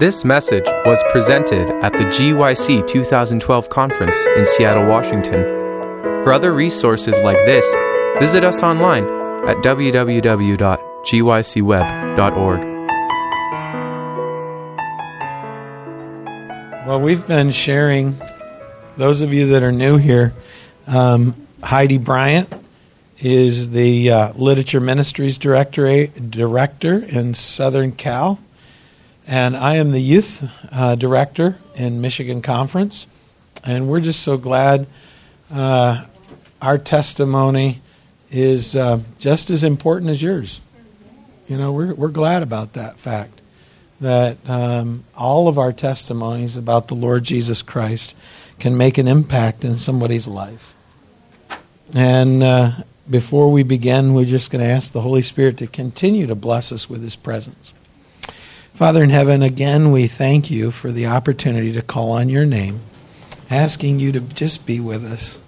This message was presented at the GYC 2012 conference in Seattle, Washington. For other resources like this, visit us online at www.gycweb.org. Well, we've been sharing, those of you that are new here, um, Heidi Bryant is the uh, Literature Ministries Director, Director in Southern Cal, and I am the Youth uh, Director in Michigan Conference. And we're just so glad uh, our testimony is uh, just as important as yours. You know, we're, we're glad about that fact that um, all of our testimonies about the Lord Jesus Christ can make an impact in somebody's life. And uh, before we begin, we're just going to ask the Holy Spirit to continue to bless us with His presence. Father in heaven, again, we thank you for the opportunity to call on your name, asking you to just be with us.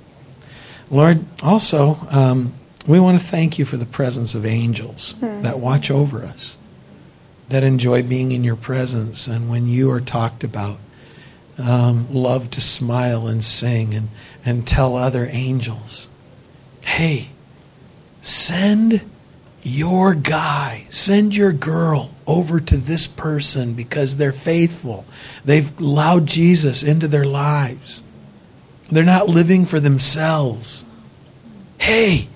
Lord, also, um, we want to thank you for the presence of angels mm. that watch over us that enjoy being in your presence and when you are talked about. Um, love to smile and sing and, and tell other angels, hey, send your guy, send your girl over to this person because they're faithful. They've allowed Jesus into their lives. They're not living for themselves. Hey,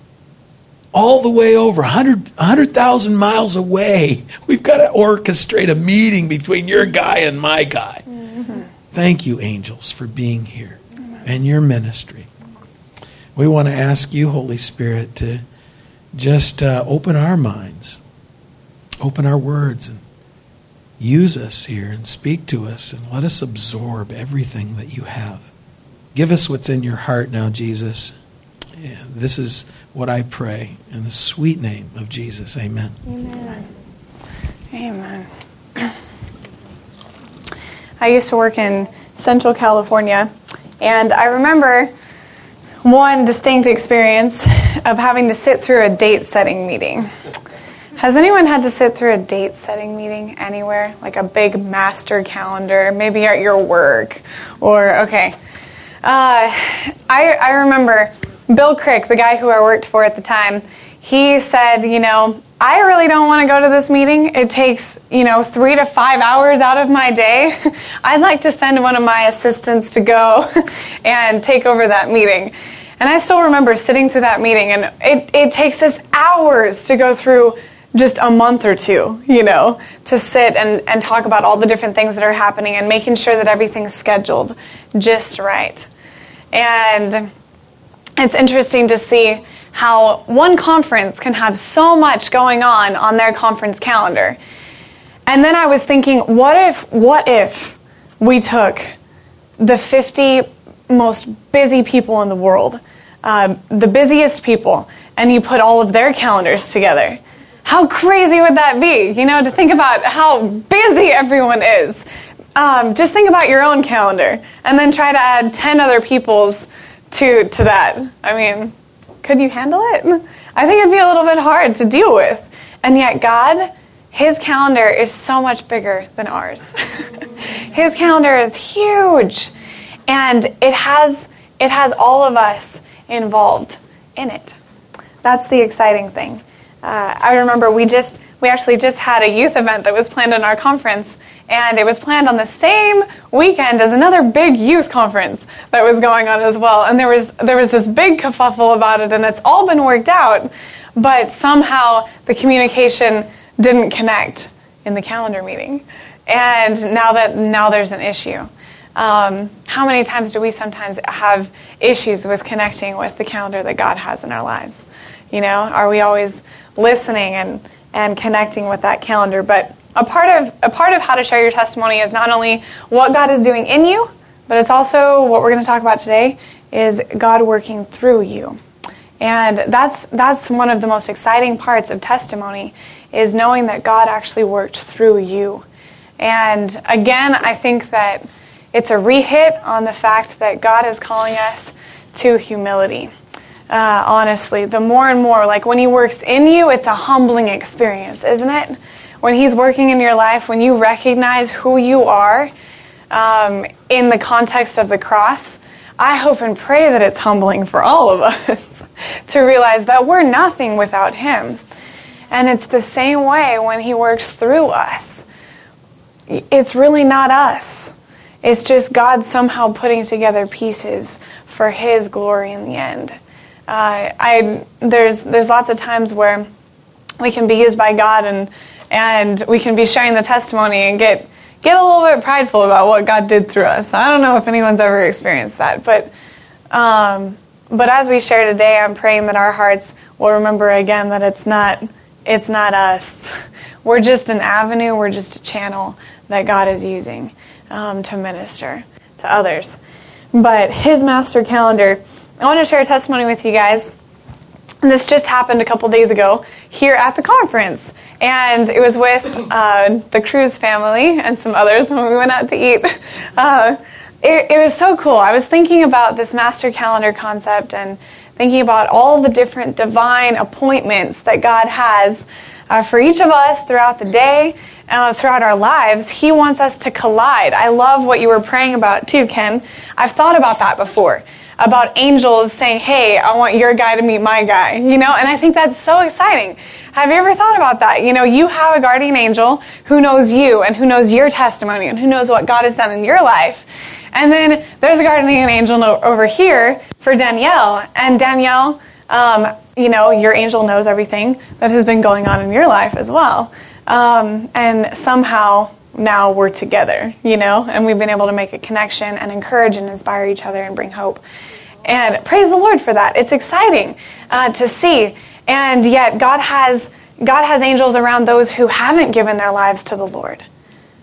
all the way over, 100,000 100, miles away. We've got to orchestrate a meeting between your guy and my guy. Mm-hmm. Thank you, angels, for being here and your ministry. We want to ask you, Holy Spirit, to just uh, open our minds, open our words, and use us here and speak to us and let us absorb everything that you have. Give us what's in your heart now, Jesus. Yeah, this is what I pray in the sweet name of Jesus. Amen. Amen. Amen. I used to work in Central California, and I remember one distinct experience of having to sit through a date setting meeting. Has anyone had to sit through a date setting meeting anywhere? Like a big master calendar, maybe at your work? Or, okay. Uh, I, I remember Bill Crick, the guy who I worked for at the time, he said, you know, I really don't want to go to this meeting. It takes, you know, three to five hours out of my day. I'd like to send one of my assistants to go and take over that meeting. And I still remember sitting through that meeting, and it, it takes us hours to go through just a month or two, you know, to sit and, and talk about all the different things that are happening and making sure that everything's scheduled just right. And it's interesting to see how one conference can have so much going on on their conference calendar. And then I was thinking, what if, what if we took the 50 most busy people in the world, uh, the busiest people, and you put all of their calendars together? How crazy would that be? You know, to think about how busy everyone is. Um, just think about your own calendar and then try to add 10 other people's to to that. I mean, could you handle it? I think it'd be a little bit hard to deal with. And yet God, his calendar is so much bigger than ours. his calendar is huge. And it has it has all of us involved in it. That's the exciting thing. Uh, I remember we just we actually just had a youth event that was planned in our conference and it was planned on the same weekend as another big youth conference that was going on as well. And there was there was this big kerfuffle about it, and it's all been worked out, but somehow the communication didn't connect in the calendar meeting, and now that now there's an issue. Um, how many times do we sometimes have issues with connecting with the calendar that God has in our lives? You know, are we always listening and and connecting with that calendar? But a part of a part of how to share your testimony is not only what God is doing in you, but it's also what we're going to talk about today is God working through you. And that's that's one of the most exciting parts of testimony is knowing that God actually worked through you. And again, I think that it's a rehit on the fact that God is calling us to humility. Uh, honestly, the more and more, like when He works in you, it's a humbling experience, isn't it? When He's working in your life, when you recognize who you are um, in the context of the cross, I hope and pray that it's humbling for all of us to realize that we're nothing without Him. And it's the same way when He works through us. It's really not us. It's just God somehow putting together pieces for His glory in the end. Uh, I there's there's lots of times where we can be used by God and and we can be sharing the testimony and get get a little bit prideful about what God did through us. I don't know if anyone's ever experienced that, but um, but as we share today, I'm praying that our hearts will remember again that it's not it's not us. We're just an avenue. We're just a channel that God is using um, to minister to others. But His master calendar. I want to share a testimony with you guys. And this just happened a couple days ago here at the conference. And it was with uh, the Cruz family and some others when we went out to eat. Uh, it, it was so cool. I was thinking about this master calendar concept and thinking about all the different divine appointments that God has uh, for each of us throughout the day, uh, throughout our lives. He wants us to collide. I love what you were praying about too, Ken. I've thought about that before. About angels saying, hey, I want your guy to meet my guy, you know? And I think that's so exciting. Have you ever thought about that? You know, you have a guardian angel who knows you and who knows your testimony and who knows what God has done in your life. And then there's a guardian angel over here for Danielle. And Danielle, um, you know, your angel knows everything that has been going on in your life as well. Um, and somehow now we're together, you know, and we've been able to make a connection and encourage and inspire each other and bring hope. And praise the Lord for that. It's exciting uh, to see. And yet, God has God has angels around those who haven't given their lives to the Lord.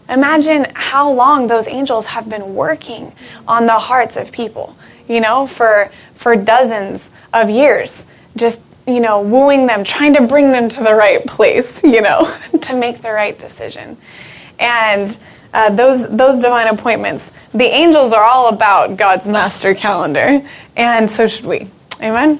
Imagine how long those angels have been working on the hearts of people, you know, for, for dozens of years. Just, you know, wooing them, trying to bring them to the right place, you know, to make the right decision. And uh, those, those divine appointments, the angels are all about God's master calendar, and so should we. Amen?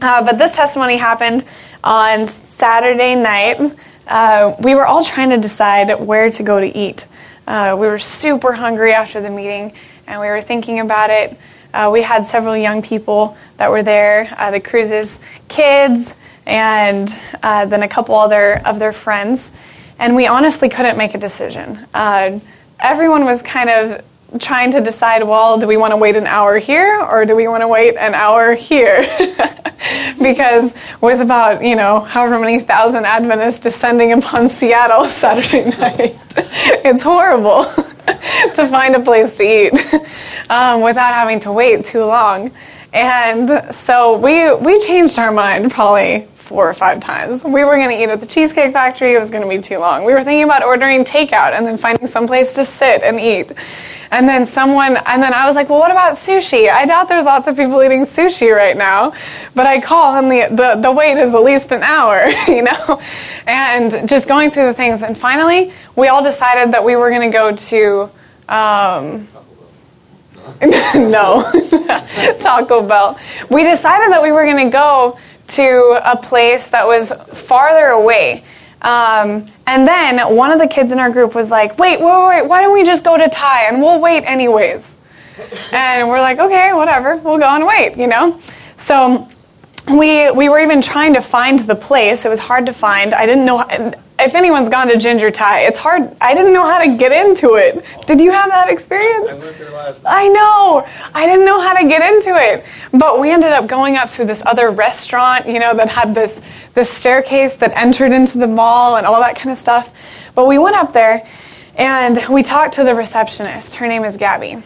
Uh, but this testimony happened on Saturday night uh, we were all trying to decide where to go to eat. Uh, we were super hungry after the meeting, and we were thinking about it. Uh, we had several young people that were there, uh, the Cruz's kids, and uh, then a couple other of their friends. And we honestly couldn't make a decision. Everyone was kind of trying to decide well, do we want to wait an hour here or do we want to wait an hour here? because with about, you know, however many thousand Adventists descending upon Seattle Saturday night, it's horrible to find a place to eat um, without having to wait too long. And so we, we changed our mind probably four or five times. We were going to eat at the Cheesecake Factory. It was going to be too long. We were thinking about ordering takeout and then finding some place to sit and eat. And then someone, and then I was like, well, what about sushi? I doubt there's lots of people eating sushi right now. But I call and the, the, the wait is at least an hour, you know? And just going through the things. And finally, we all decided that we were going to go to, um, no, Taco Bell. We decided that we were going to go to a place that was farther away. Um, and then one of the kids in our group was like, wait, wait, wait, why don't we just go to Thai and we'll wait anyways? And we're like, okay, whatever, we'll go and wait, you know? So we, we were even trying to find the place. It was hard to find. I didn't know if anyone's gone to Ginger Thai. It's hard. I didn't know how to get into it. Did you have that experience? I went there last. I know. I didn't know how to get into it. But we ended up going up through this other restaurant, you know, that had this this staircase that entered into the mall and all that kind of stuff. But we went up there and we talked to the receptionist. Her name is Gabby.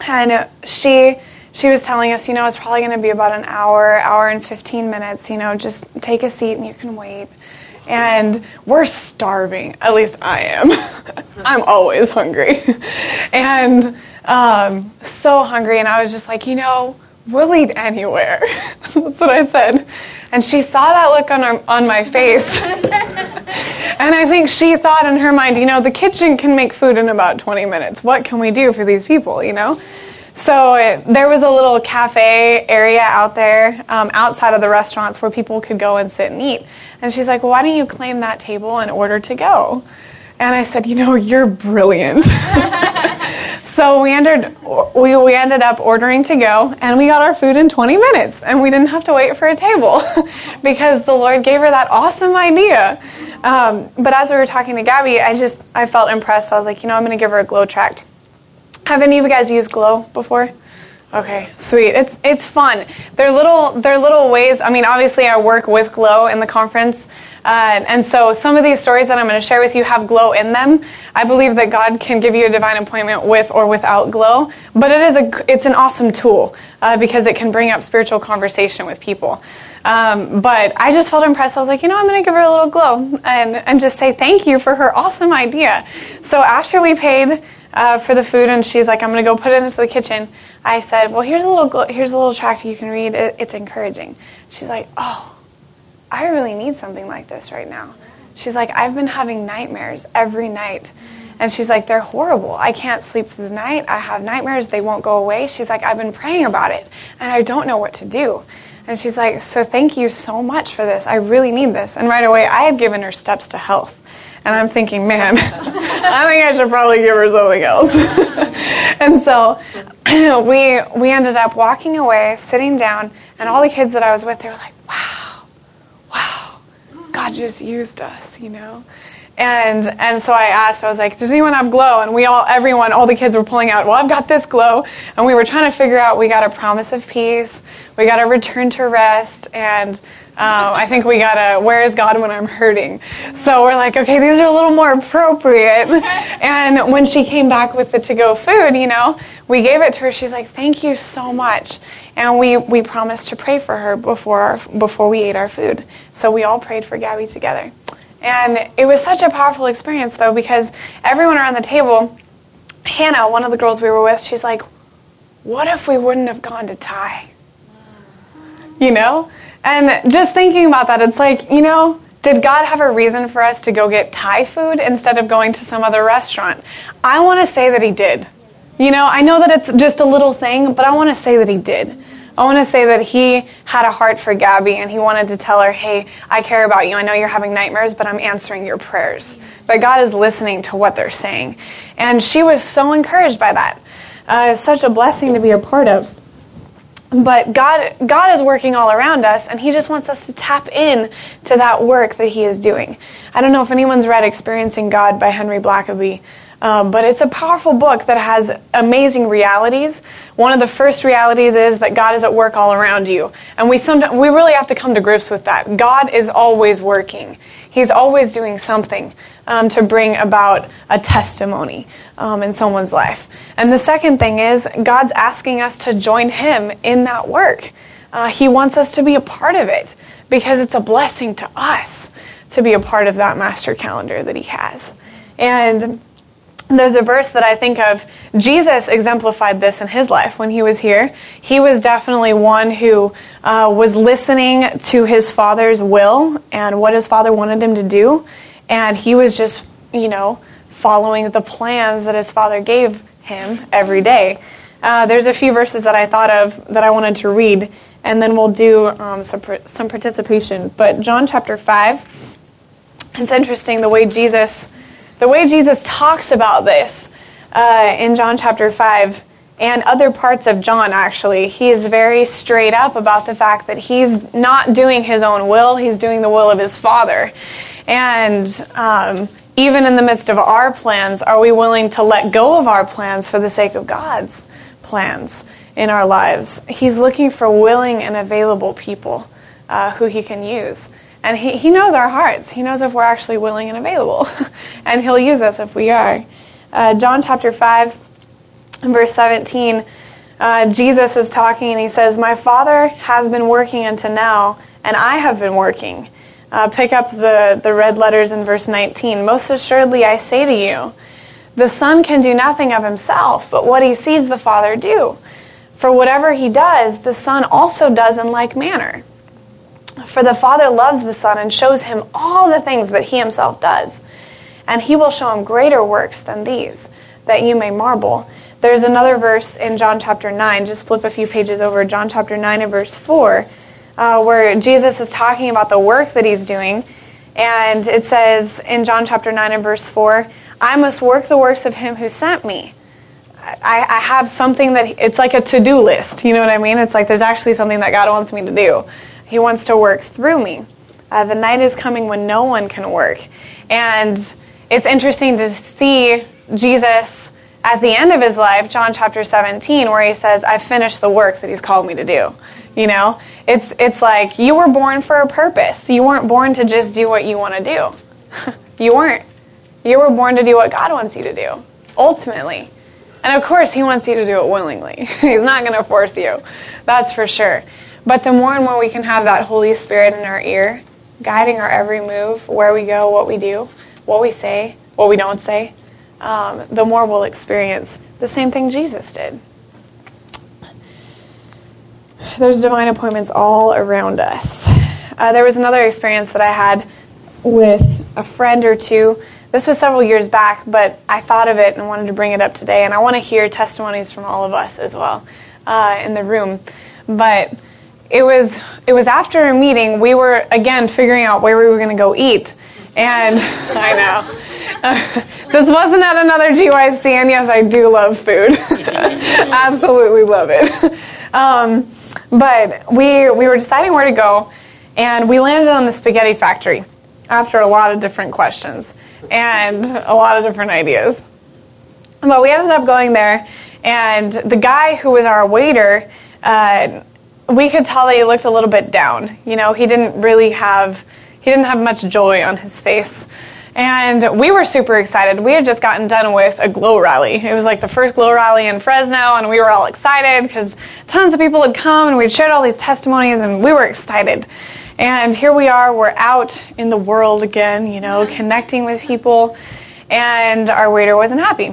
And she she was telling us, you know, it's probably going to be about an hour, hour and 15 minutes, you know, just take a seat and you can wait. And we're starving. At least I am. I'm always hungry. and um, so hungry. And I was just like, you know, we'll eat anywhere. That's what I said. And she saw that look on, on my face. and I think she thought in her mind, you know, the kitchen can make food in about 20 minutes. What can we do for these people, you know? So it, there was a little cafe area out there um, outside of the restaurants where people could go and sit and eat. And she's like, why don't you claim that table and order to go? And I said, you know, you're brilliant. so we ended, we, we ended up ordering to go, and we got our food in 20 minutes, and we didn't have to wait for a table because the Lord gave her that awesome idea. Um, but as we were talking to Gabby, I just I felt impressed. So I was like, you know, I'm going to give her a glow tract. Have any of you guys used Glow before? Okay, sweet. It's it's fun. They're little they're little ways. I mean, obviously, I work with Glow in the conference, uh, and so some of these stories that I'm going to share with you have Glow in them. I believe that God can give you a divine appointment with or without Glow, but it is a it's an awesome tool uh, because it can bring up spiritual conversation with people. Um, but I just felt impressed. I was like, you know, I'm going to give her a little glow and, and just say thank you for her awesome idea. So after we paid uh, for the food and she's like, I'm going to go put it into the kitchen, I said, well, here's a little, here's a little tract you can read. It, it's encouraging. She's like, oh, I really need something like this right now. She's like, I've been having nightmares every night. And she's like, they're horrible. I can't sleep through the night. I have nightmares. They won't go away. She's like, I've been praying about it and I don't know what to do. And she's like, So thank you so much for this. I really need this. And right away, I had given her steps to health. And I'm thinking, man, I think I should probably give her something else. and so we, we ended up walking away, sitting down, and all the kids that I was with, they were like, wow, wow, God just used us, you know? And and so I asked, I was like, does anyone have glow? And we all, everyone, all the kids were pulling out, well, I've got this glow. And we were trying to figure out, we got a promise of peace, we got to return to rest, and um, I think we got to where is God when I'm hurting. So we're like, okay, these are a little more appropriate. and when she came back with the to-go food, you know, we gave it to her. She's like, thank you so much. And we, we promised to pray for her before, our, before we ate our food. So we all prayed for Gabby together. And it was such a powerful experience, though, because everyone around the table, Hannah, one of the girls we were with, she's like, what if we wouldn't have gone to Thai? You know? And just thinking about that, it's like, you know, did God have a reason for us to go get Thai food instead of going to some other restaurant? I want to say that He did. You know, I know that it's just a little thing, but I want to say that He did. I want to say that he had a heart for Gabby and he wanted to tell her, hey, I care about you. I know you're having nightmares, but I'm answering your prayers. But God is listening to what they're saying. And she was so encouraged by that. Uh, such a blessing to be a part of. But God, God is working all around us, and He just wants us to tap in to that work that He is doing. I don't know if anyone's read Experiencing God by Henry Blackaby, um, but it's a powerful book that has amazing realities. One of the first realities is that God is at work all around you, and we sometimes we really have to come to grips with that. God is always working. He's always doing something um, to bring about a testimony um, in someone's life. And the second thing is, God's asking us to join Him in that work. Uh, he wants us to be a part of it because it's a blessing to us to be a part of that master calendar that He has. And there's a verse that I think of. Jesus exemplified this in his life when he was here. He was definitely one who uh, was listening to his father's will and what his father wanted him to do. And he was just, you know, following the plans that his father gave him every day. Uh, there's a few verses that I thought of that I wanted to read, and then we'll do um, some, some participation. But John chapter 5, it's interesting the way Jesus the way Jesus talks about this uh, in John chapter 5 and other parts of John, actually, he is very straight up about the fact that he's not doing his own will, he's doing the will of his Father. And um, even in the midst of our plans, are we willing to let go of our plans for the sake of God's plans in our lives? He's looking for willing and available people uh, who he can use. And he, he knows our hearts. He knows if we're actually willing and available. and he'll use us if we are. Uh, John chapter 5, verse 17, uh, Jesus is talking and he says, My Father has been working until now, and I have been working. Uh, pick up the, the red letters in verse 19. Most assuredly, I say to you, the Son can do nothing of himself, but what he sees the Father do. For whatever he does, the Son also does in like manner. For the Father loves the Son and shows him all the things that he himself does. And he will show him greater works than these, that you may marvel. There's another verse in John chapter 9, just flip a few pages over, John chapter 9 and verse 4. uh, where Jesus is talking about the work that he's doing. And it says in John chapter 9 and verse 4 I must work the works of him who sent me. I, I have something that it's like a to do list. You know what I mean? It's like there's actually something that God wants me to do. He wants to work through me. Uh, the night is coming when no one can work. And it's interesting to see Jesus at the end of his life, John chapter 17, where he says, I've finished the work that he's called me to do. You know, it's, it's like you were born for a purpose. You weren't born to just do what you want to do. you weren't. You were born to do what God wants you to do, ultimately. And of course, he wants you to do it willingly. he's not going to force you. That's for sure. But the more and more we can have that Holy Spirit in our ear, guiding our every move, where we go, what we do, what we say, what we don't say, um, the more we'll experience the same thing Jesus did. There's divine appointments all around us. Uh, there was another experience that I had with a friend or two. This was several years back, but I thought of it and wanted to bring it up today. And I want to hear testimonies from all of us as well uh, in the room. But it was it was after a meeting. We were again figuring out where we were going to go eat, and I know. Uh, this wasn't at another GYC, and yes, I do love food. Absolutely love it. Um, but we we were deciding where to go, and we landed on the spaghetti factory after a lot of different questions and a lot of different ideas. But we ended up going there, and the guy who was our waiter. Uh, we could tell that he looked a little bit down. You know, he didn't really have he didn't have much joy on his face. And we were super excited. We had just gotten done with a glow rally. It was like the first glow rally in Fresno, and we were all excited because tons of people had come and we'd shared all these testimonies, and we were excited. And here we are, we're out in the world again, you know, connecting with people, and our waiter wasn't happy.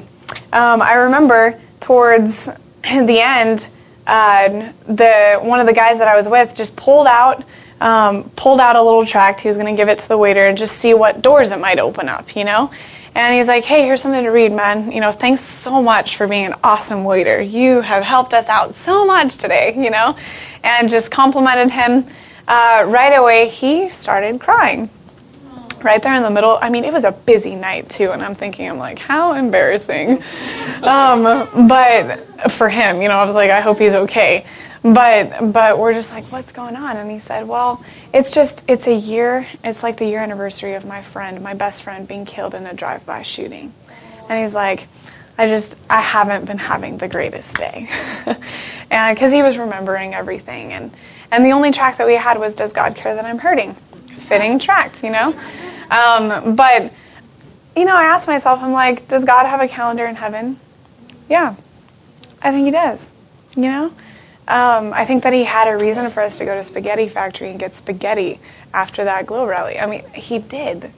Um, I remember towards the end, uh, the one of the guys that I was with just pulled out um, pulled out a little tract. He was going to give it to the waiter and just see what doors it might open up, you know. And he's like, "Hey, here's something to read, man. You know, thanks so much for being an awesome waiter. You have helped us out so much today, you know." And just complimented him. Uh, right away, he started crying right there in the middle. I mean, it was a busy night too, and I'm thinking, I'm like, how embarrassing. Um, but for him, you know, I was like, I hope he's okay. But but we're just like, what's going on? And he said, well, it's just it's a year. It's like the year anniversary of my friend, my best friend, being killed in a drive-by shooting. And he's like, I just I haven't been having the greatest day, and because he was remembering everything, and and the only track that we had was Does God Care That I'm Hurting? Fitting track, you know. Um, but, you know, I asked myself, I'm like, does God have a calendar in heaven? Yeah, I think He does. You know? Um, I think that He had a reason for us to go to Spaghetti Factory and get spaghetti after that glow rally. I mean, He did.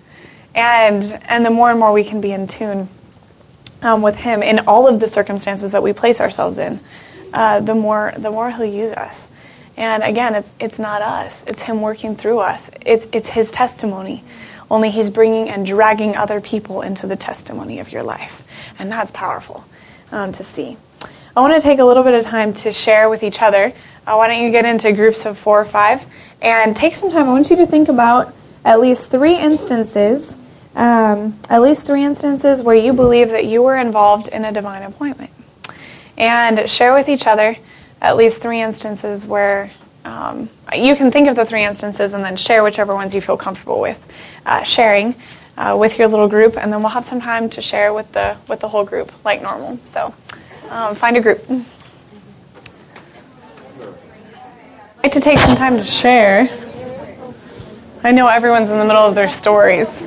And, and the more and more we can be in tune um, with Him in all of the circumstances that we place ourselves in, uh, the, more, the more He'll use us. And again, it's, it's not us, it's Him working through us, it's, it's His testimony only He's bringing and dragging other people into the testimony of your life. And that's powerful um, to see. I want to take a little bit of time to share with each other. Uh, why don't you get into groups of four or five and take some time? I want you to think about at least three instances, um, at least three instances where you believe that you were involved in a divine appointment. And share with each other at least three instances where um, you can think of the three instances and then share whichever ones you feel comfortable with uh, sharing uh, with your little group, and then we'll have some time to share with the with the whole group like normal. So um, find a group. I'd like to take some time to share. I know everyone's in the middle of their stories.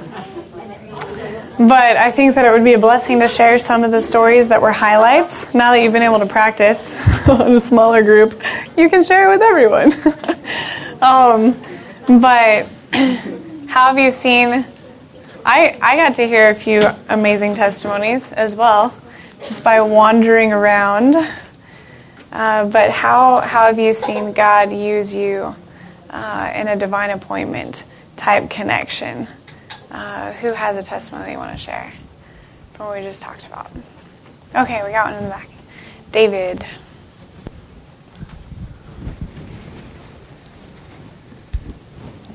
But I think that it would be a blessing to share some of the stories that were highlights. Now that you've been able to practice in a smaller group, you can share it with everyone. um, but how have you seen? I, I got to hear a few amazing testimonies as well, just by wandering around. Uh, but how, how have you seen God use you uh, in a divine appointment type connection? Uh, who has a testimony they want to share from what we just talked about? Okay, we got one in the back. David.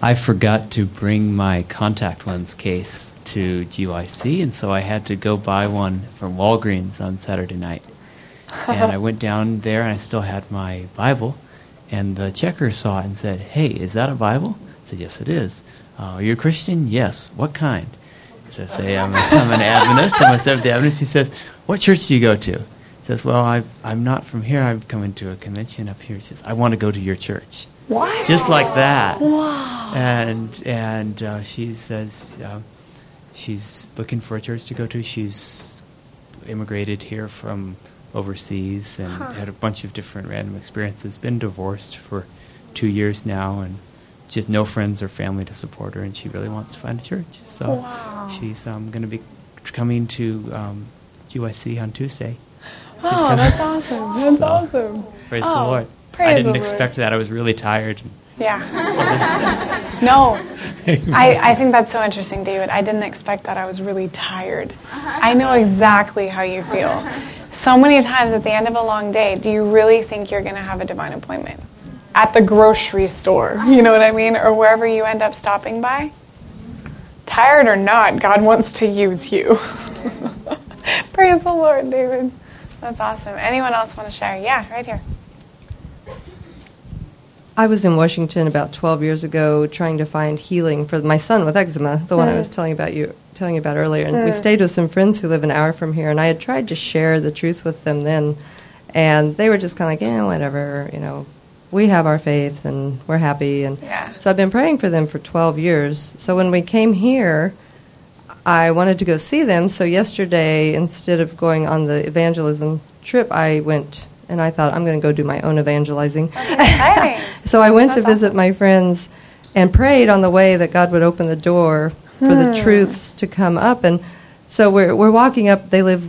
I forgot to bring my contact lens case to GYC, and so I had to go buy one from Walgreens on Saturday night. and I went down there, and I still had my Bible. And the checker saw it and said, "Hey, is that a Bible?" I said, "Yes, it is." Uh, are you a Christian? Yes. What kind? So I say, I'm, I'm an Adventist. I'm a Seventh Day Adventist. He says, What church do you go to? He says, Well, i am not from here. I've come into a convention up here. He says, I want to go to your church. What? Just like that. Wow. And, and uh, she says uh, she's looking for a church to go to. She's immigrated here from overseas and Huh. had a bunch of different random experiences. Been divorced for two years now and just no friends or family to support her, and she really wants to find a church. So Wow. she's um, going to be coming to um, GYC on Tuesday. She's Oh, coming. that's awesome. That's So, awesome. Praise the Oh, Lord. praise I didn't Lord. expect that. I was really tired. Yeah. no. I, I think that's so interesting, David. I didn't expect that. I was really tired. I know exactly how you feel. So many times at the end of a long day, do you really think you're going to have a divine appointment? At the grocery store, you know what I mean? Or wherever you end up stopping by? Tired or not, God wants to use you. Praise the Lord, David. That's awesome. Anyone else want to share? Yeah, right here. I was in Washington about 12 years ago trying to find healing for my son with eczema, the one I mm. was telling about you telling you about earlier. And we mm. stayed with some friends who live an hour from here, and I had tried to share the truth with them then, and they were just kind of like, "Yeah, whatever, you know, we have our faith and we're happy." And Yeah. so I've been praying for them for 12 years. So when we came here, I wanted to go see them. So yesterday, instead of going on the evangelism trip, I went and I thought I'm going to go do my own evangelizing. Exciting. So I went to That's visit my friends and prayed on the way that God would open the door for Hmm. the truths to come up. And so we're, we're walking up. They live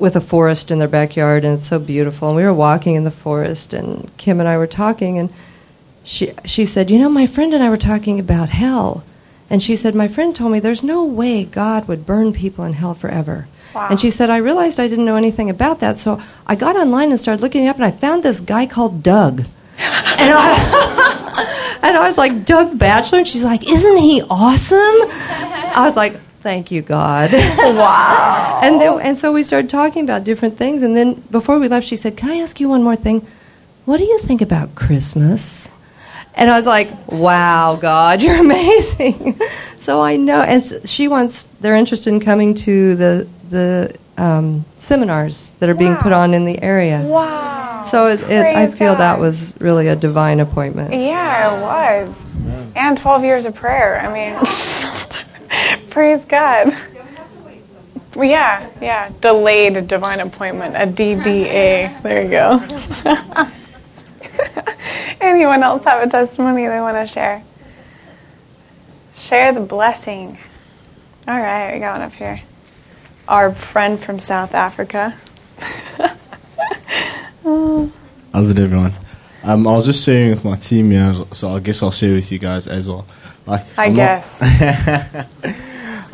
with a forest in their backyard, and it's so beautiful. And we were walking in the forest, and Kim and I were talking, and she, she said, You know, my friend and I were talking about hell. And she said, My friend told me there's no way God would burn people in hell forever. Wow. And she said, I realized I didn't know anything about that. So I got online and started looking it up, and I found this guy called Doug. And I, and I was like, Doug Batchelor? And she's like, Isn't he awesome? I was like, Thank you, God. Wow. and, then, and so we started talking about different things. And then before we left, she said, Can I ask you one more thing? What do you think about Christmas? And I was like, wow, God, you're amazing. so I know, and she wants, they're interested in coming to the, the um, seminars that are being put on in the area. Wow. So it, it, I feel that was really a divine appointment. Yeah, it was. And 12 years of prayer. I mean, praise God. Yeah, yeah. Delayed divine appointment, a DDA. There you go. Anyone else have a testimony they want to share? Share the blessing. All right, we got one up here. Our friend from South Africa. How's it, everyone? Um, I was just sharing with my team here, so I guess I'll share with you guys as well. Like, I I'm not- guess.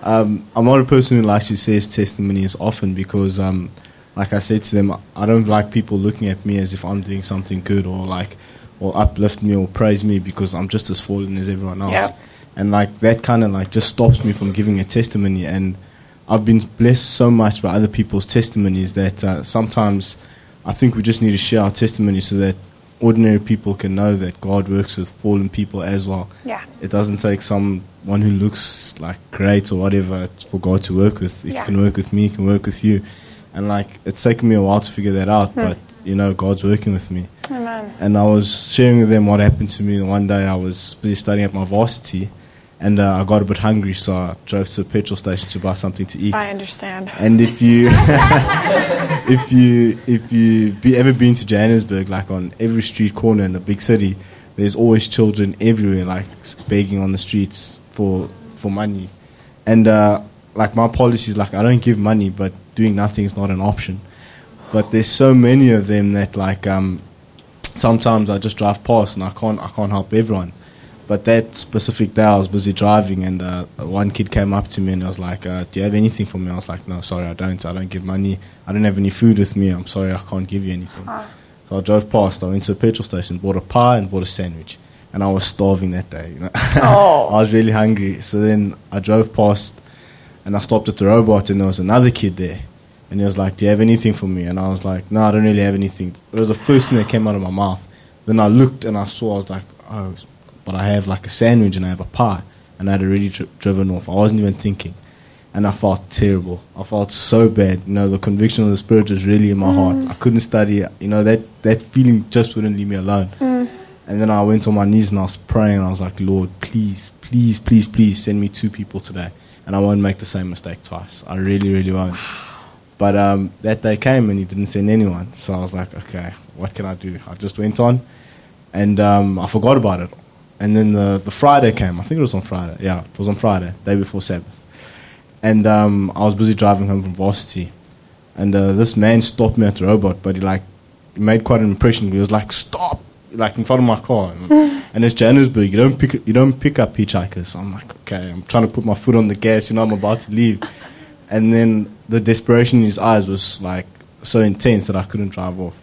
um, I'm not a person who likes to say his testimonies often because, um, like I said to them, I don't like people looking at me as if I'm doing something good or like, or uplift me or praise me because I'm just as fallen as everyone else. Yep. And like that kind of like just stops me from giving a testimony. And I've been blessed so much by other people's testimonies that uh, sometimes I think we just need to share our testimony so that ordinary people can know that God works with fallen people as well. Yeah. It doesn't take someone who looks like great or whatever for God to work with. If Yeah. He can work with me, He can work with you. And like it's taken me a while to figure that out, Hmm. but you know God's working with me. Amen. And I was sharing with them what happened to me. One day I was busy studying at my varsity, and uh, I got a bit hungry, so I drove to a petrol station to buy something to eat. I understand. And if you, if you, if you be ever been to Johannesburg, like on every street corner in the big city, there's always children everywhere, like begging on the streets for for money. And uh, like my policy is like I don't give money, but doing nothing is not an option. But there's so many of them that like um, sometimes I just drive past and I can't I can't help everyone. But that specific day, I was busy driving, and uh, one kid came up to me and I was like, uh, "Do you have anything for me?" I was like, "No, sorry, I don't. I don't give money. I don't have any food with me. I'm sorry, I can't give you anything." So I drove past. I went to the petrol station, bought a pie and bought a sandwich. and I was starving that day. You know, Oh. I was really hungry. So then I drove past, and I stopped at the robot, and there was another kid there, and he was like, "Do you have anything for me?" And I was like, "No, I don't really have anything." It was the first thing that came out of my mouth. Then I looked and I saw, I was like, "Oh, but I have like a sandwich and I have a pie," and I'd already dri- driven off. I wasn't even thinking and I felt terrible. I felt so bad. You know, the conviction of the Spirit was really in my heart. I couldn't study. You know, that, that feeling just wouldn't leave me alone. And then I went on my knees and I was praying. And I was like, Lord, please, please, please, please send me two people today. And I won't make the same mistake twice. I really, really won't. But um, that day came and he didn't send anyone. So I was like, okay, what can I do? I just went on and um, I forgot about it. And then the, the Friday came. I think it was on Friday. Yeah, it was on Friday, day before Sabbath and um, I was busy driving home from varsity, and uh, this man stopped me at the robot, but he like he made quite an impression. He was like, "Stop!" like in front of my car, and it's Johannesburg. You don't pick you don't pick up hitchhikers. So I'm like, okay, I'm trying to put my foot on the gas. You know, I'm about to leave, and then the desperation in his eyes was like so intense that I couldn't drive off.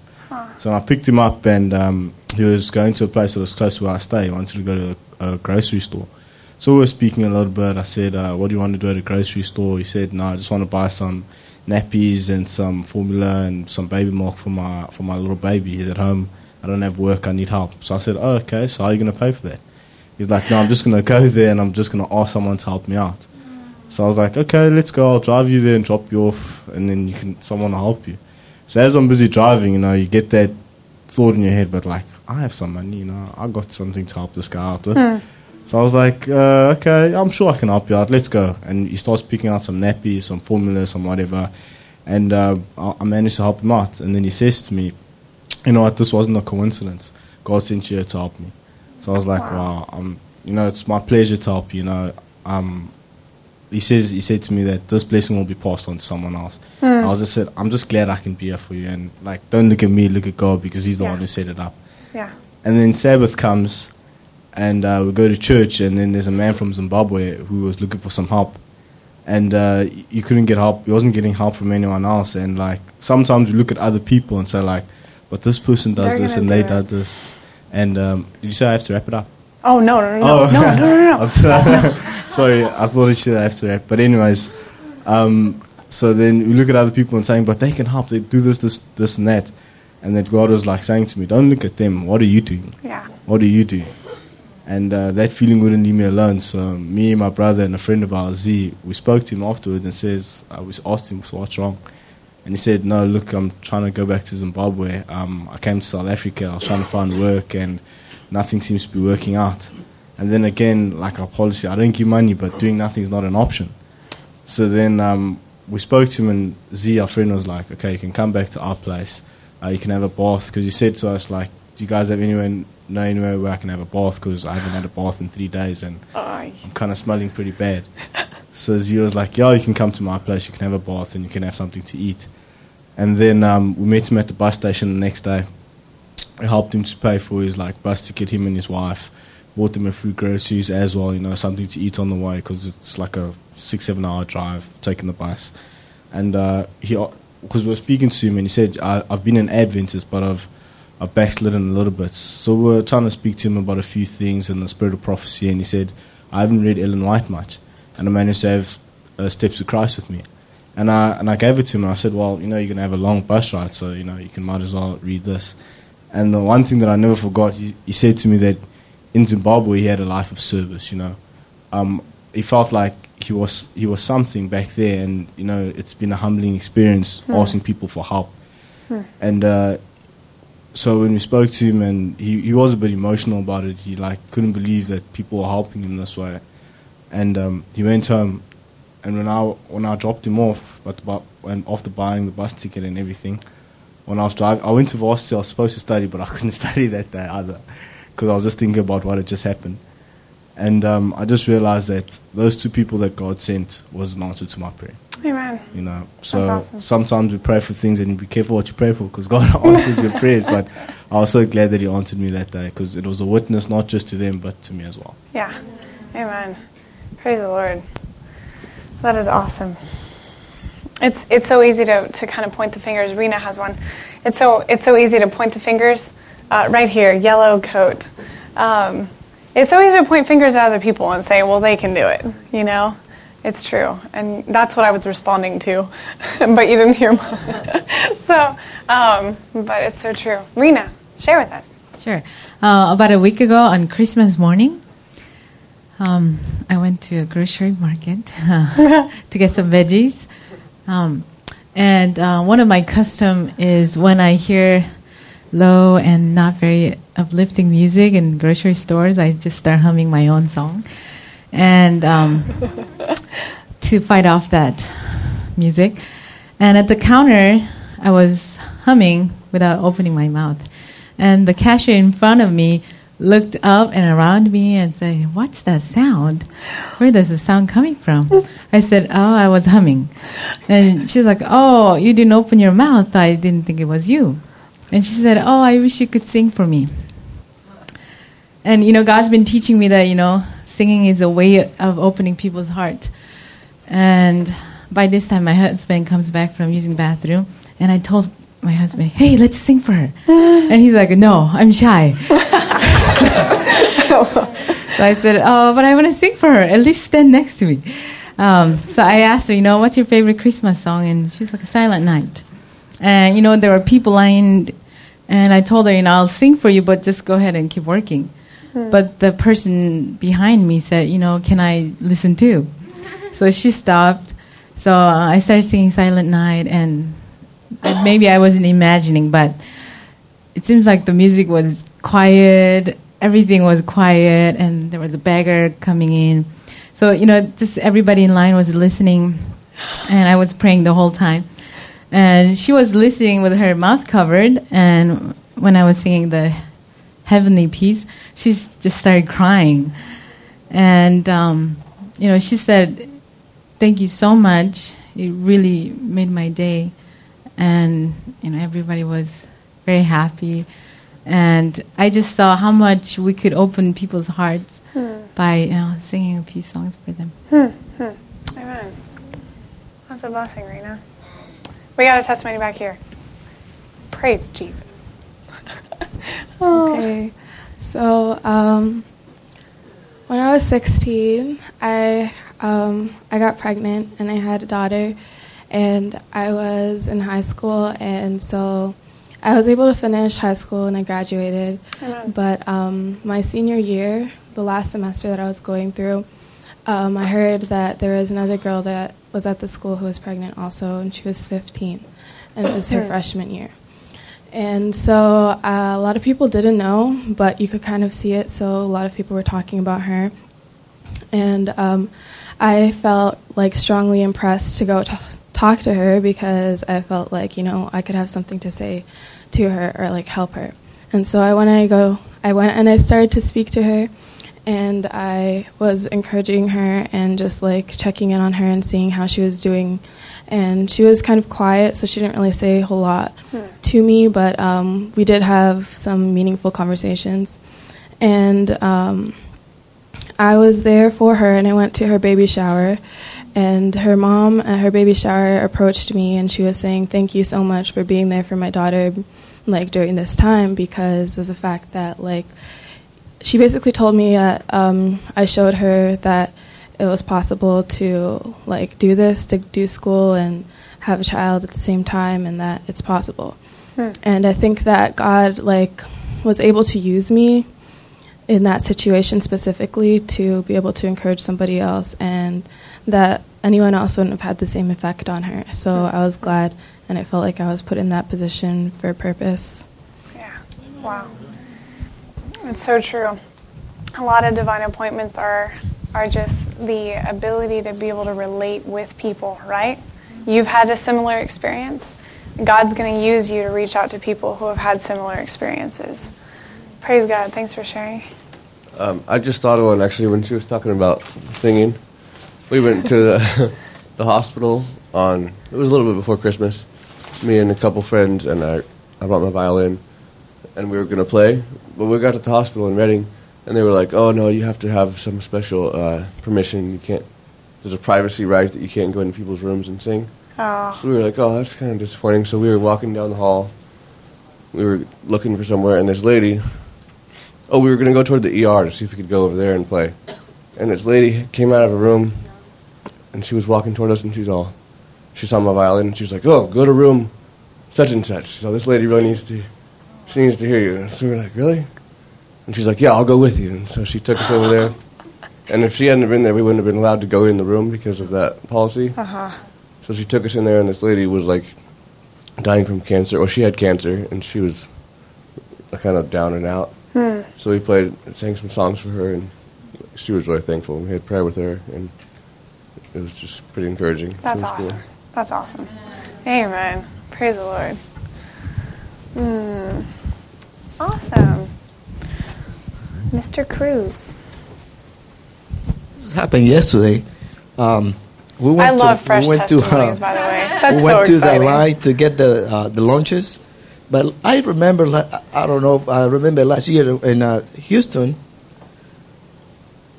So I picked him up, and um, he was going to a place that was close to where I stay. He wanted to go to a, a grocery store. So we were speaking a little bit. I said, uh, "What do you want to do at a grocery store?" He said, "No, I just want to buy some nappies and some formula and some baby milk for my for my little baby. He's at home. I don't have work. I need help." So I said, "Oh, okay. So how are you going to pay for that?" He's like, "No, I'm just going to go there and I'm just going to ask someone to help me out." So I was like, "Okay, let's go. I'll drive you there and drop you off, and then you can someone will help you." So as I'm busy driving, you know, you get that thought in your head, but like, I have some money, you know, I got something to help this guy out with. So I was like, uh, okay, I'm sure I can help you out. Let's go. And he starts picking out some nappies, some formulas, some whatever. And uh, I I managed to help him out. And then he says to me, you know what, this wasn't a coincidence. God sent you here to help me. So I was like, wow, um, you know, it's my pleasure to help you. You know, um, he says he said to me that this blessing will be passed on to someone else. I was just said, I'm just glad I can be here for you. And like, don't look at me, look at God because He's the Yeah. one who set it up. Yeah. And then Sabbath comes, and uh, we go to church, and then there's a man from Zimbabwe who was looking for some help, and uh, you couldn't get help. He wasn't getting help from anyone else, and like sometimes you look at other people and say like, but this person does They're this and do they it. do this, and um, did you say I have to wrap it up? Oh no no no Oh. no no no no no. Sorry. Sorry, I thought it should have to wrap. But anyways, um, so then we look at other people and saying, but they can help. They do this, this, this, and that. And that God was like saying to me, don't look at them. What are you doing? Yeah. What do you do? And uh, that feeling wouldn't leave me alone. So me, and my brother, and a friend of ours, Z, we spoke to him afterwards and says, I was asked him, so what's wrong? And he said, no, look, I'm trying to go back to Zimbabwe. Um, I came to South Africa. I was trying to find work, and nothing seems to be working out. And then again, like our policy, I don't give money, but doing nothing is not an option. So then um, we spoke to him, and Z, our friend, was like, okay, you can come back to our place. Uh, you can have a bath. Because he said to us, like, do you guys have anywhere, know anywhere where I can have a bath? Because I haven't had a bath in three days, and. I'm kind of smelling pretty bad. so Z was like, yeah, you can come to my place. You can have a bath, and you can have something to eat. And then um, we met him at the bus station the next day. I helped him to pay for his like bus ticket, him and his wife. Bought them a few groceries as well, you know, something to eat on the way because it's like a six, seven hour drive taking the bus. And uh, he, because we were speaking to him, and he said, I, "I've been an Adventist, but I've, I've backslidden a little bit." So we were trying to speak to him about a few things in the spirit of prophecy, and he said, "I haven't read Ellen White much, and I managed to have uh, Steps to Christ with me." And I and I gave it to him, and I said, "Well, you know, you're gonna have a long bus ride, so you know, you can might as well read this." And the one thing that I never forgot, he, he said to me that in Zimbabwe he had a life of service. You know, um, he felt like he was he was something back there, and you know, it's been a humbling experience asking people for help. And uh, so when we spoke to him, and he, he was a bit emotional about it. He like couldn't believe that people were helping him this way. And um, he went home, and when I when I dropped him off, but about when after buying the bus ticket and everything, when I was driving, I went to varsity. I was supposed to study, but I couldn't study that day either, because I was just thinking about what had just happened. And um, I just realized that those two people that God sent was an answer to my prayer. Amen. You know, so awesome. sometimes we pray for things and you be careful what you pray for because God answers your prayers. But I was so glad that He answered me that day because it was a witness not just to them but to me as well. Yeah. Amen. Praise the Lord. That is awesome. It's it's so easy to, to kind of point the fingers. Rena has one. It's so it's so easy to point the fingers. Uh, right here, yellow coat. Um, it's so easy to point fingers at other people and say, well, they can do it, you know? It's true. And that's what I was responding to, but you didn't hear so, um, but it's so true. Rena, share with us. Sure. Uh, about a week ago on Christmas morning, um, I went to a grocery market uh, to get some veggies. Um, and uh, one of my custom is when I hear low and not very uplifting music in grocery stores, I just start humming my own song. And um, to fight off that music. And at the counter, I was humming without opening my mouth. And the cashier in front of me looked up and around me and said, What's that sound? Where does the sound coming from? I said, Oh, I was humming. And she's like, Oh, you didn't open your mouth. I didn't think it was you. And she said, Oh, I wish you could sing for me. And, you know, God's been teaching me that, you know, singing is a way of opening people's heart. And by this time, my husband comes back from using the bathroom, and I told my husband, "Hey, let's sing for her," and he's like, "No, I'm shy." so I said, "Oh, but I want to sing for her. At least stand next to me." Um, so I asked her, "You know, what's your favorite Christmas song?" And she's like, "A Silent Night." And you know, there were people lying, and I told her, "You know, I'll sing for you, but just go ahead and keep working." Hmm. But the person behind me said, "You know, can I listen too?" So she stopped. So uh, I started singing Silent Night, and maybe I wasn't imagining, but it seems like the music was quiet, everything was quiet, and there was a beggar coming in. So, you know, just everybody in line was listening, and I was praying the whole time. And she was listening with her mouth covered, and when I was singing the heavenly peace, she just started crying. And, um, you know, she said, thank you so much. It really made my day. And, you know, everybody was very happy. And I just saw how much we could open people's hearts hmm. by you know, singing a few songs for them. Hmm. Hmm. Amen. That's a blessing, Rena. We got a testimony back here. Praise Jesus. okay. So, um, when I was 16, I um, I got pregnant and I had a daughter, and I was in high school, and so I was able to finish high school and I graduated. But um, my senior year, the last semester that I was going through, um, I heard that there was another girl that was at the school who was pregnant also, and she was 15, and it was her freshman year. And so uh, a lot of people didn't know, but you could kind of see it. So a lot of people were talking about her. And um, I felt like strongly impressed to go t- talk to her because I felt like you know I could have something to say to her or like help her. And so I went and I go I went and I started to speak to her and I was encouraging her and just like checking in on her and seeing how she was doing. And she was kind of quiet, so she didn't really say a whole lot hmm. to me, but um, we did have some meaningful conversations. And um, I was there for her, and I went to her baby shower. And her mom at her baby shower approached me, and she was saying, "Thank you so much for being there for my daughter, like during this time, because of the fact that like." She basically told me that um, I showed her that it was possible to like do this, to do school and have a child at the same time, and that it's possible. Hmm. And I think that God like was able to use me in that situation specifically to be able to encourage somebody else and that anyone else wouldn't have had the same effect on her. So mm-hmm. I was glad and it felt like I was put in that position for a purpose. Yeah. Wow. It's so true. A lot of divine appointments are are just the ability to be able to relate with people, right? You've had a similar experience. God's going to use you to reach out to people who have had similar experiences. Praise God. Thanks for sharing. Um, I just thought of one actually when she was talking about singing. We went to the, the hospital on, it was a little bit before Christmas. Me and a couple friends, and I, I brought my violin, and we were going to play. But we got to the hospital in Reading, and they were like, oh, no, you have to have some special uh, permission. You can't, there's a privacy right that you can't go into people's rooms and sing. Oh. So we were like, oh, that's kind of disappointing. So we were walking down the hall. We were looking for somewhere, and this lady oh, we were going to go toward the ER to see if we could go over there and play. And this lady came out of a room, and she was walking toward us, and she's all, she saw my violin, and she was like, oh, go to room such and such. So this lady really needs to, she needs to hear you. And so we were like, really? And she's like, yeah, I'll go with you. And so she took us over there. And if she hadn't been there, we wouldn't have been allowed to go in the room because of that policy. Uh-huh. So she took us in there, and this lady was like dying from cancer, Well, she had cancer, and she was kind of down and out. Hmm. So we played, sang some songs for her, and she was really thankful. We had prayer with her, and it was just pretty encouraging. That's So it cool. That's awesome. Amen. Praise the Lord. Hmm. Awesome. Mr. Cruz. This happened yesterday. Um, we I went love to, fresh we went to, testimonies, uh, by the way. That's we went so to exciting. the line to get the uh, the lunches. But I remember, I don't know, if I remember last year in uh, Houston,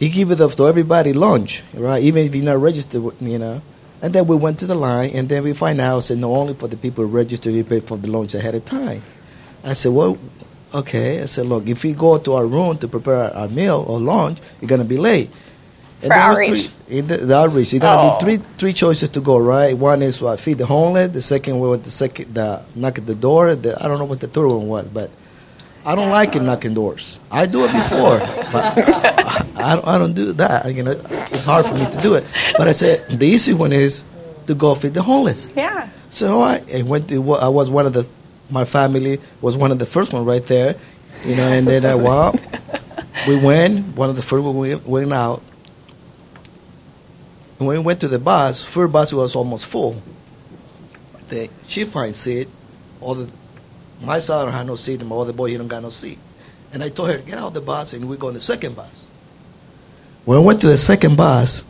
he gave it up to everybody lunch, right? Even if you're not registered, you know. And then we went to the line, and then we find out, said, no, only for the people registered, we pay for the lunch ahead of time. I said, well, okay. I said, look, if we go to our room to prepare our meal or lunch, you're going to be late. And For outreach. Three, in the, the outreach, you're going to Oh. be three three choices to go, right? One is what, feed the homeless. The second one was the second, the knock at the door. The, I don't know what the third one was, but I don't like it knocking doors. I do it before, but I, I, don't, I don't do that. You know, it's hard for me to do it. But I said the easy one is to go feed the homeless. Yeah. So I, I went to. I was one of the. My family was one of the first one right there, you know. And then I well, we went. One of the first one we went out. And when we went to the bus, first bus was almost full. The chief find seat, all the my son had no seat, and my other boy he don't got no seat. And I told her get out of the bus, and we go on the second bus. When I went to the second bus,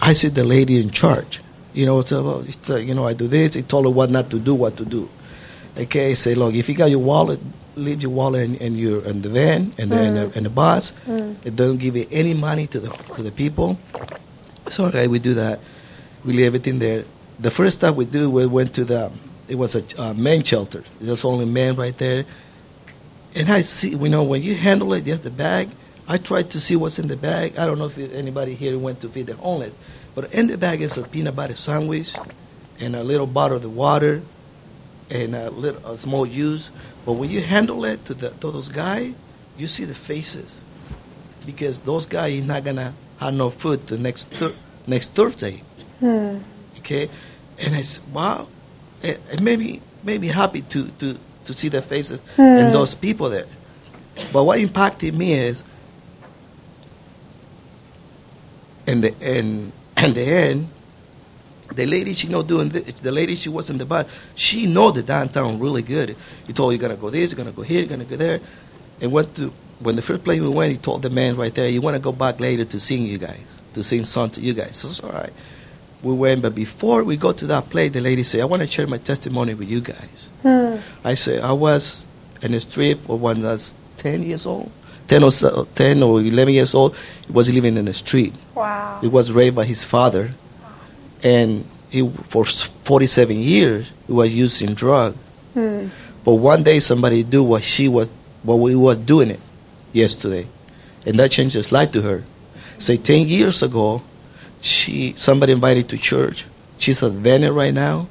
I see the lady in charge. You know, so well, it's, uh, you know, I do this. He told her what not to do, what to do. Okay, say, look, if you got your wallet, leave your wallet in, in your in the van and the, the, in the bus. It doesn't give you any money to the to the people. So okay, we do that. We leave everything there. The first time we do, we went to the. It was a uh, men shelter. There's only men right there. And I see, you know, when you handle it, you have the bag. I tried to see what's in the bag. I don't know if anybody here went to feed the homeless, but in the bag is a peanut butter sandwich and a little bottle of water and a little a small juice. But when you handle it to, the, to those guys, you see the faces because those guys are not gonna have no food the next thir- next Thursday. Hmm. Okay, and it's wow, Eh, eh, it, it made me made me happy to to to see the faces hmm. and those people there. But what impacted me is in the in, in the end, the lady she know doing this, the lady she was in the bar, she know the downtown really good. He told you gonna go this, you're gonna go here, you're gonna go there, and went to when the first place we went, he told the man right there, you want to go back later to sing you guys, to sing song to you guys. So it's all right. We went, but before we go to that place, the lady said, I want to share my testimony with you guys. Hmm. I said, I was in the street for when I was 10 years old, 10 or, so, 10 or 11 years old. He was living in the street. Wow. He was raised by his father, and he, for 47 years, he was using drug. Hmm. But one day, somebody do what she was, what we was doing it yesterday, and that changed his life to her. Say, 10 years ago, she somebody invited to church. She's at Venice right now,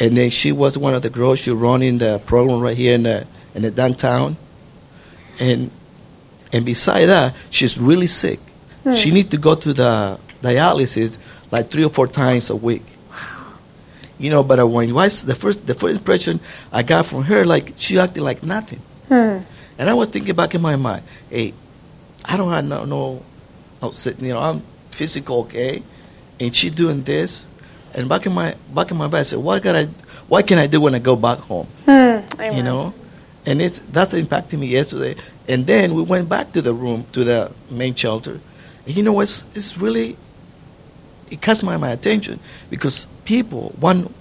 and then she was one of the girls. She running the program right here in the in the downtown, and and beside that, she's really sick. She need to go to the dialysis like three or four times a week. You know, but when was the first the first impression I got from her, like she acted like nothing. Hmm. And I was thinking back in my mind, hey, I don't have no, no, no you know, I'm physical okay, and she doing this, and back in my back in my mind, I said, what can I, what can I do when I go back home? Amen. You know, and it's that's impacting me yesterday. And then we went back to the room to the main shelter, and you know what's it's really it caught my, my attention because people one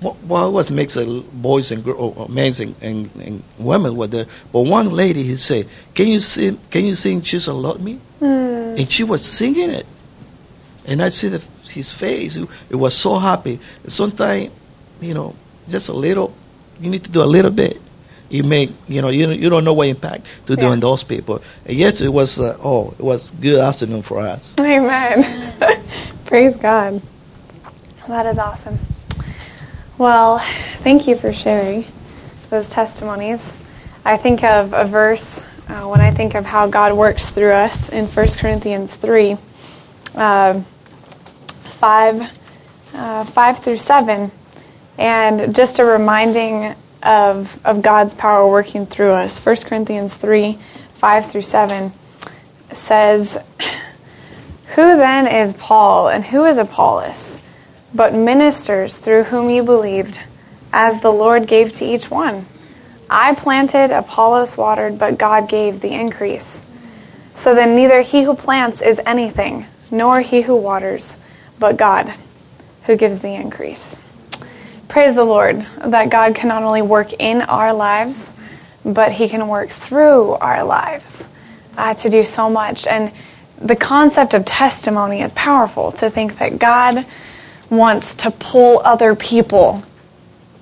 what what was mix of boys and girls, men and, and, and women were there. But one lady, he said, "Can you sing? Can you sing Jesus Love Me?" Hmm. And she was singing it, and I see the, his face. It was so happy. Sometimes, you know, just a little. You need to do a little bit, You make, you know you you don't know what impact to Yeah. doing those people. And yet it was uh, oh it was good afternoon for us. Amen. Praise God. That is awesome. Well, thank you for sharing those testimonies. I think of a verse uh, when I think of how God works through us in 1 Corinthians 3 uh, 5, uh, 5 through 7, and just a reminding of, of God's power working through us. 1 Corinthians 3 5 through 7 says, who then is Paul and who is Apollos, but ministers through whom you believed, as the Lord gave to each one? I planted, Apollos watered, but God gave the increase. So then neither he who plants is anything, nor he who waters, but God who gives the increase. Praise the Lord that God can not only work in our lives, but he can work through our lives uh, to do so much. And the concept of testimony is powerful to think that God wants to pull other people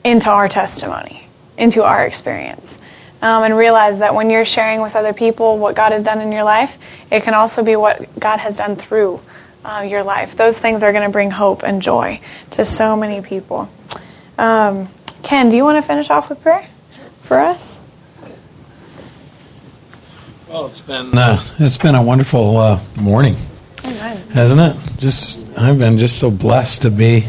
into our testimony, into our experience. Um, and realize that when you're sharing with other people what God has done in your life, it can also be what God has done through uh, your life. Those things are going to bring hope and joy to so many people. Um, Ken, do you want to finish off with prayer for us? Well, it's been uh, it's been a wonderful uh, morning, Amen. hasn't it? Just I've been just so blessed to be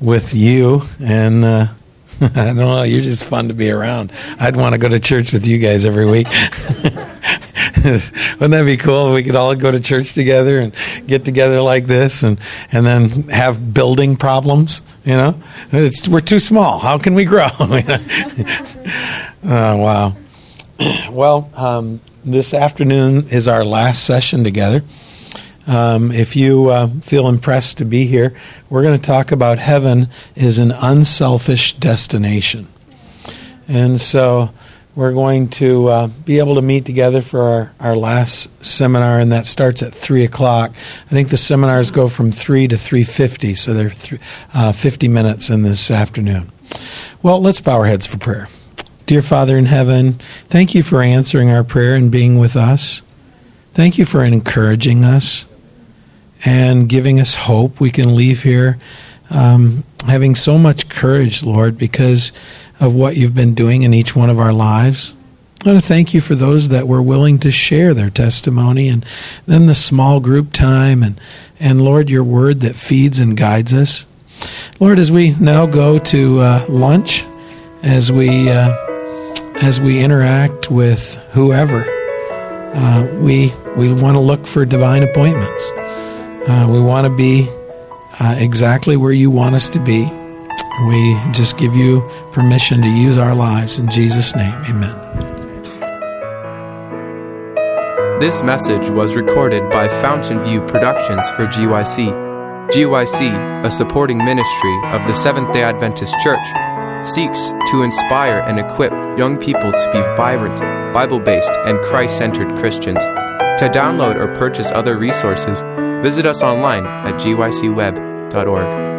with you, and uh, I don't know, you're just fun to be around. I'd want to go to church with you guys every week. Wouldn't that be cool if we could all go to church together and get together like this, and and then have building problems? You know, it's we're too small. How can we grow? oh wow. Well, um, this afternoon is our last session together. Um, if you uh, feel impressed to be here, we're going to talk about heaven is an unselfish destination. And so we're going to uh, be able to meet together for our, our last seminar, and that starts at 3 o'clock. I think the seminars go from 3 to 3.50, so they're th- uh, 50 minutes in this afternoon. Well, let's bow our heads for prayer. Dear Father in heaven, thank you for answering our prayer and being with us. Thank you for encouraging us and giving us hope. We can leave here um, having so much courage, Lord, because of what you've been doing in each one of our lives. I want to thank you for those that were willing to share their testimony and then the small group time and, and Lord, your word that feeds and guides us. Lord, as we now go to uh, lunch, as we uh, as we interact with whoever, uh, we we want to look for divine appointments. Uh, we want to be uh, exactly where you want us to be. We just give you permission to use our lives in Jesus' name. Amen. This message was recorded by Fountain View Productions for GYC. GYC, a supporting ministry of the Seventh day Adventist Church, seeks to inspire and equip young people to be vibrant, Bible based, and Christ centered Christians. To download or purchase other resources, visit us online at gycweb.org.